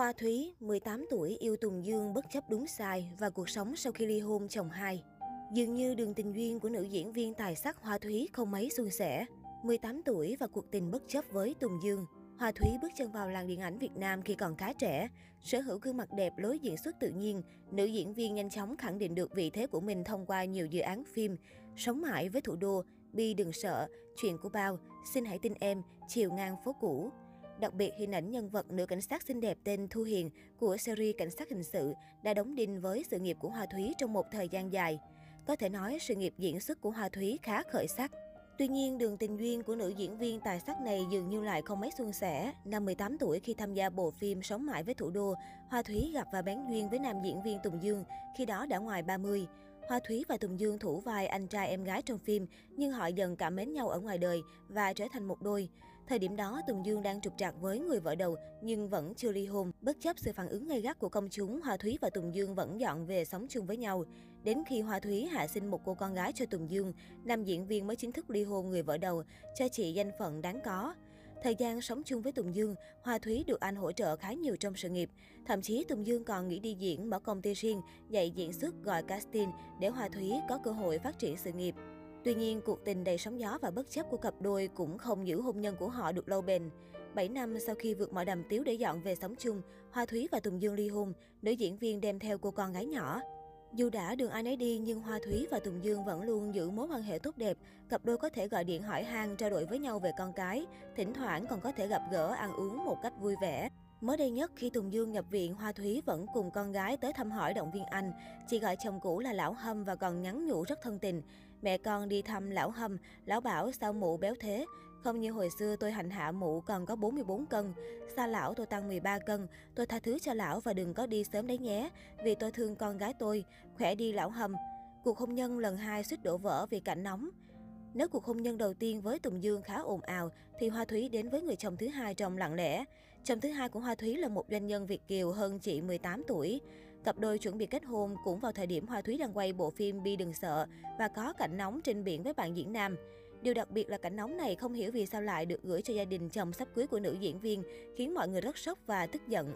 Hoa Thúy, 18 tuổi, yêu Tùng Dương bất chấp đúng sai và cuộc sống sau khi ly hôn chồng hai. Dường như đường tình duyên của nữ diễn viên tài sắc Hoa Thúy không mấy suôn sẻ. 18 tuổi và cuộc tình bất chấp với Tùng Dương. Hoa Thúy bước chân vào làng điện ảnh Việt Nam khi còn khá trẻ. Sở hữu gương mặt đẹp, lối diễn xuất tự nhiên, nữ diễn viên nhanh chóng khẳng định được vị thế của mình thông qua nhiều dự án phim Sống mãi với thủ đô, Bi đừng sợ, Chuyện của bao, Xin hãy tin em, Chiều ngang phố cũ. Đặc biệt, hình ảnh nhân vật nữ cảnh sát xinh đẹp tên Thu Hiền của series Cảnh sát hình sự đã đóng đinh với sự nghiệp của Hoa Thúy trong một thời gian dài. Có thể nói, sự nghiệp diễn xuất của Hoa Thúy khá khởi sắc. Tuy nhiên, đường tình duyên của nữ diễn viên tài sắc này dường như lại không mấy suôn sẻ. Năm 18 tuổi khi tham gia bộ phim Sống mãi với thủ đô, Hoa Thúy gặp và bén duyên với nam diễn viên Tùng Dương, khi đó đã ngoài 30. Hoa Thúy và Tùng Dương thủ vai anh trai em gái trong phim, nhưng họ dần cảm mến nhau ở ngoài đời và trở thành một đôi. Thời điểm đó, Tùng Dương đang trục trặc với người vợ đầu nhưng vẫn chưa ly hôn. Bất chấp sự phản ứng gay gắt của công chúng, Hoa Thúy và Tùng Dương vẫn dọn về sống chung với nhau. Đến khi Hoa Thúy hạ sinh một cô con gái cho Tùng Dương, nam diễn viên mới chính thức ly hôn người vợ đầu, cho chị danh phận đáng có. Thời gian sống chung với Tùng Dương, Hoa Thúy được anh hỗ trợ khá nhiều trong sự nghiệp. Thậm chí Tùng Dương còn nghĩ đi diễn mở công ty riêng, dạy diễn xuất gọi casting để Hoa Thúy có cơ hội phát triển sự nghiệp. Tuy nhiên, cuộc tình đầy sóng gió và bất chấp của cặp đôi cũng không giữ hôn nhân của họ được lâu bền. 7 năm sau khi vượt mọi đầm tiếu để dọn về sống chung, Hoa Thúy và Tùng Dương ly hôn, nữ diễn viên đem theo cô con gái nhỏ. Dù đã đường ai nấy đi nhưng Hoa Thúy và Tùng Dương vẫn luôn giữ mối quan hệ tốt đẹp. Cặp đôi có thể gọi điện hỏi han trao đổi với nhau về con cái, thỉnh thoảng còn có thể gặp gỡ ăn uống một cách vui vẻ. Mới đây nhất, khi Tùng Dương nhập viện, Hoa Thúy vẫn cùng con gái tới thăm hỏi động viên anh. Chị gọi chồng cũ là Lão Hâm và còn nhắn nhủ rất thân tình. Mẹ con đi thăm Lão Hâm, Lão bảo sao mụ béo thế. Không như hồi xưa tôi hành hạ mụ còn có 44 cân. Xa lão tôi tăng 13 cân. Tôi tha thứ cho lão và đừng có đi sớm đấy nhé. Vì tôi thương con gái tôi. Khỏe đi Lão hầm. Cuộc hôn nhân lần hai suýt đổ vỡ vì cảnh nóng. Nếu cuộc hôn nhân đầu tiên với Tùng Dương khá ồn ào, thì Hoa Thúy đến với người chồng thứ hai trong lặng lẽ. Chồng thứ hai của Hoa Thúy là một doanh nhân Việt Kiều hơn chị 18 tuổi. Cặp đôi chuẩn bị kết hôn cũng vào thời điểm Hoa Thúy đang quay bộ phim Bi Đừng Sợ và có cảnh nóng trên biển với bạn diễn nam. Điều đặc biệt là cảnh nóng này không hiểu vì sao lại được gửi cho gia đình chồng sắp cưới của nữ diễn viên, khiến mọi người rất sốc và tức giận.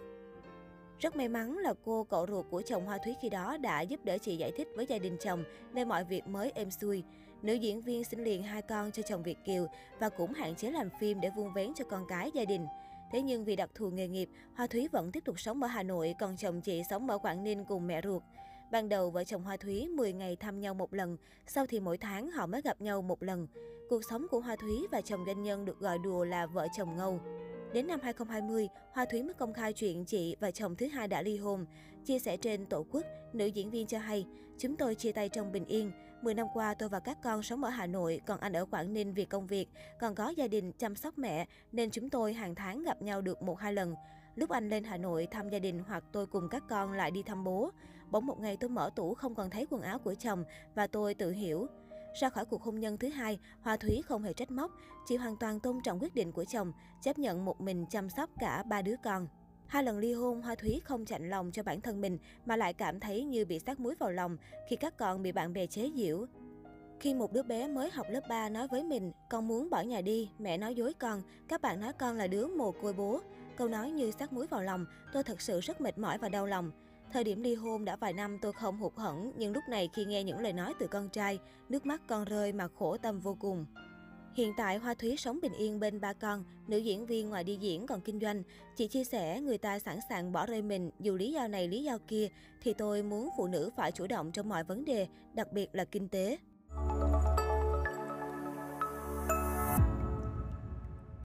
Rất may mắn là cô cậu ruột của chồng Hoa Thúy khi đó đã giúp đỡ chị giải thích với gia đình chồng nên mọi việc mới êm xuôi. Nữ diễn viên sinh liền hai con cho chồng Việt Kiều và cũng hạn chế làm phim để vuông vén cho con cái gia đình. Thế nhưng vì đặc thù nghề nghiệp, Hoa Thúy vẫn tiếp tục sống ở Hà Nội, còn chồng chị sống ở Quảng Ninh cùng mẹ ruột. Ban đầu vợ chồng Hoa Thúy 10 ngày thăm nhau một lần, sau thì mỗi tháng họ mới gặp nhau một lần. Cuộc sống của Hoa Thúy và chồng doanh nhân được gọi đùa là vợ chồng ngâu. Đến năm 2020, Hoa Thúy mới công khai chuyện chị và chồng thứ hai đã ly hôn. Chia sẻ trên Tổ quốc, nữ diễn viên cho hay, chúng tôi chia tay trong bình yên. 10 năm qua tôi và các con sống ở Hà Nội, còn anh ở Quảng Ninh vì công việc, còn có gia đình chăm sóc mẹ, nên chúng tôi hàng tháng gặp nhau được một hai lần. Lúc anh lên Hà Nội thăm gia đình hoặc tôi cùng các con lại đi thăm bố. Bỗng một ngày tôi mở tủ không còn thấy quần áo của chồng và tôi tự hiểu. Ra khỏi cuộc hôn nhân thứ hai, Hoa Thúy không hề trách móc, chị hoàn toàn tôn trọng quyết định của chồng, chấp nhận một mình chăm sóc cả ba đứa con. Hai lần ly hôn, Hoa Thúy không chạnh lòng cho bản thân mình mà lại cảm thấy như bị sát muối vào lòng khi các con bị bạn bè chế giễu. Khi một đứa bé mới học lớp 3 nói với mình, con muốn bỏ nhà đi, mẹ nói dối con, các bạn nói con là đứa mồ côi bố. Câu nói như sát muối vào lòng, tôi thật sự rất mệt mỏi và đau lòng. Thời điểm ly hôn đã vài năm tôi không hụt hẫng, nhưng lúc này khi nghe những lời nói từ con trai, nước mắt con rơi mà khổ tâm vô cùng. Hiện tại Hoa Thúy sống bình yên bên ba con, nữ diễn viên ngoài đi diễn còn kinh doanh. Chị chia sẻ người ta sẵn sàng bỏ rơi mình dù lý do này lý do kia thì tôi muốn phụ nữ phải chủ động trong mọi vấn đề, đặc biệt là kinh tế.